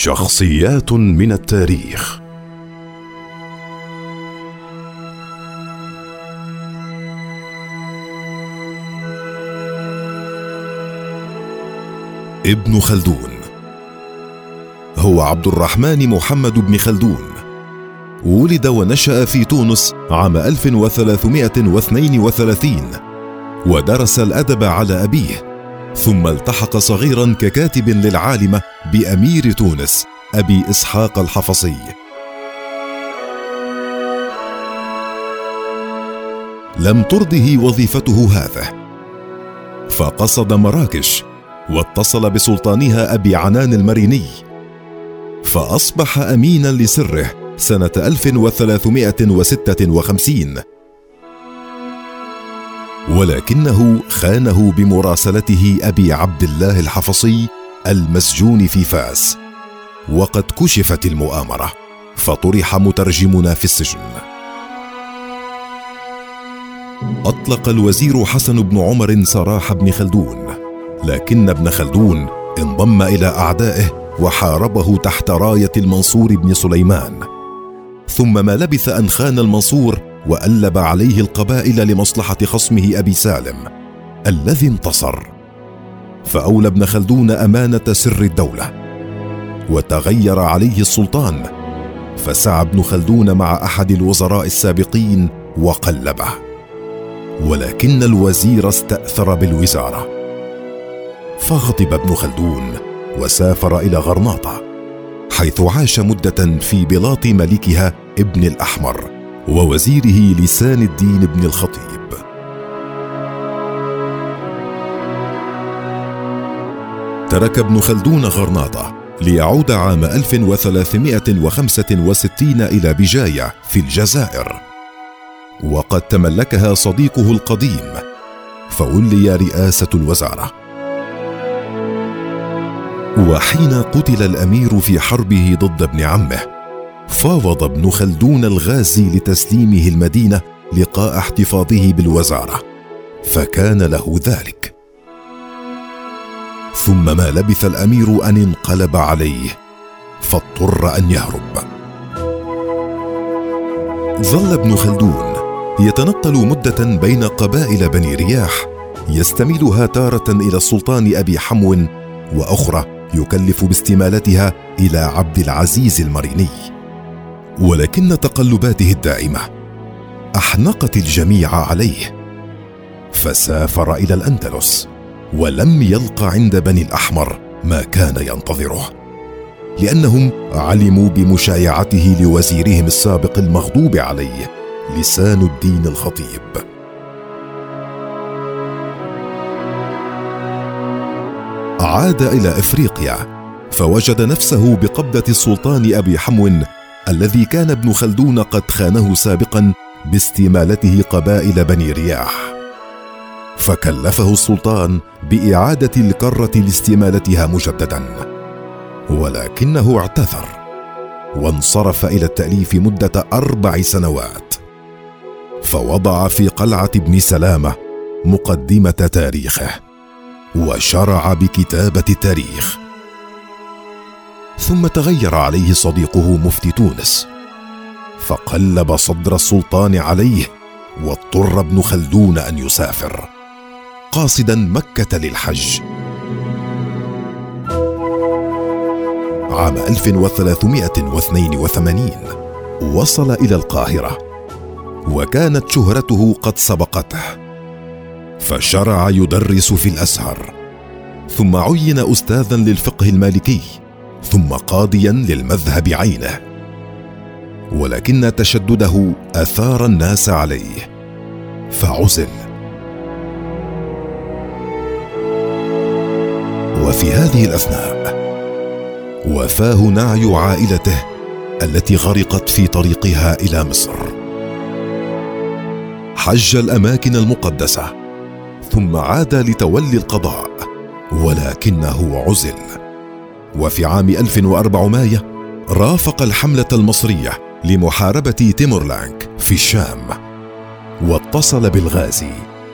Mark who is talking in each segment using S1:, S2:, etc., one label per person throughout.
S1: شخصيات من التاريخ. ابن خلدون. هو عبد الرحمن محمد بن خلدون. ولد ونشأ في تونس عام 1332 ودرس الأدب على أبيه. ثم التحق صغيرا ككاتب للعالمة بأمير تونس أبي إسحاق الحفصي. لم ترضه وظيفته هذه فقصد مراكش واتصل بسلطانها أبي عنان المريني. فأصبح امينا لسره سنة 1356 ولكنه خانه بمراسلته أبي عبد الله الحفصي المسجون في فاس. وقد كشفت المؤامرة فطرح مترجمنا في السجن. أطلق الوزير حسن بن عمر سراح بن خلدون لكن ابن خلدون انضم إلى أعدائه وحاربه تحت راية المنصور بن سليمان. ثم ما لبث أن خان المنصور وألب عليه القبائل لمصلحة خصمه أبي سالم الذي انتصر. فأولى ابن خلدون أمانة سر الدولة. وتغير عليه السلطان فسعى ابن خلدون مع أحد الوزراء السابقين وقلبه. ولكن الوزير استأثر بالوزارة. فغضب ابن خلدون وسافر إلى غرناطة حيث عاش مدة في بلاط ملكها ابن الأحمر. ووزيره لسان الدين بن الخطيب. ترك ابن خلدون غرناطة ليعود عام 1365 إلى بجاية في الجزائر. وقد تملكها صديقه القديم فولي رئاسة الوزارة. وحين قتل الأمير في حربه ضد ابن عمه فاوض ابن خلدون الغازي لتسليمه المدينة لقاء احتفاظه بالوزارة فكان له ذلك. ثم ما لبث الأمير أن انقلب عليه فاضطر أن يهرب. ظل ابن خلدون يتنقل مدة بين قبائل بني رياح يستميلها تارة إلى السلطان أبي حمو وأخرى يكلف باستمالتها إلى عبد العزيز المريني. ولكن تقلباته الدائمة. أحنقت الجميع عليه. فسافر إلى الأندلس ولم يلق عند بني الأحمر ما كان ينتظره. لأنهم علموا بمشايعته لوزيرهم السابق المغضوب عليه لسان الدين الخطيب. عاد إلى إفريقيا فوجد نفسه بقبضة السلطان أبي حمو الذي كان ابن خلدون قد خانه سابقا باستمالته قبائل بني رياح. فكلفه السلطان بإعادة الكرة لاستمالتها مجددا. ولكنه اعتذر وانصرف إلى التأليف مدة أربع سنوات. فوضع في قلعة ابن سلامة مقدمة تاريخه وشرع بكتابة التاريخ. ثم تغير عليه صديقه مفتي تونس. فقلب صدر السلطان عليه واضطر ابن خلدون أن يسافر. قاصدا مكة للحج. عام 1382 وصل إلى القاهرة وكانت شهرته قد سبقته. فشرع يدرس في الأزهر ثم عين استاذا للفقه المالكي ثم قاضيا للمذهب عينه. ولكن تشدده أثار الناس عليه. فعزل. وفي هذه الأثناء وفاه نعي عائلته التي غرقت في طريقها إلى مصر. حج الأماكن المقدسة ثم عاد لتولي القضاء ولكنه عزل. وفي عام 1400 رافق الحملة المصرية لمحاربة تيمورلانك في الشام واتصل بالغازي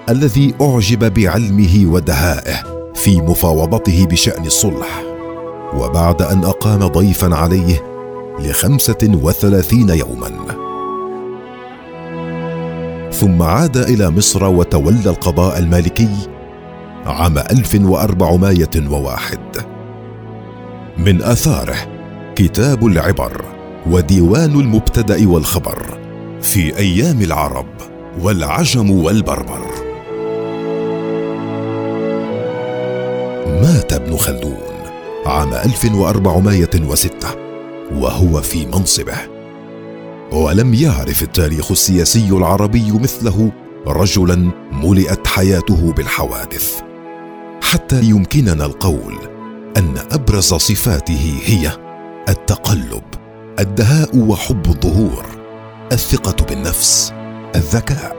S1: الذي أعجب بعلمه ودهائه في مفاوضته بشأن الصلح وبعد أن أقام ضيفا عليه لخمسة وثلاثين يوما. ثم عاد إلى مصر وتولى القضاء المالكي عام 1401 من آثاره كتاب العبر وديوان المبتدأ والخبر في أيام العرب والعجم والبربر. مات ابن خلدون عام 1406 وهو في منصبه. ولم يعرف التاريخ السياسي العربي مثله رجلا ملئت حياته بالحوادث. حتى يمكننا القول أن أبرز صفاته هي التقلب الدهاء وحب الظهور الثقة بالنفس الذكاء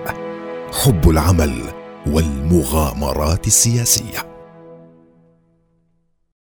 S1: حب العمل والمغامرات السياسية.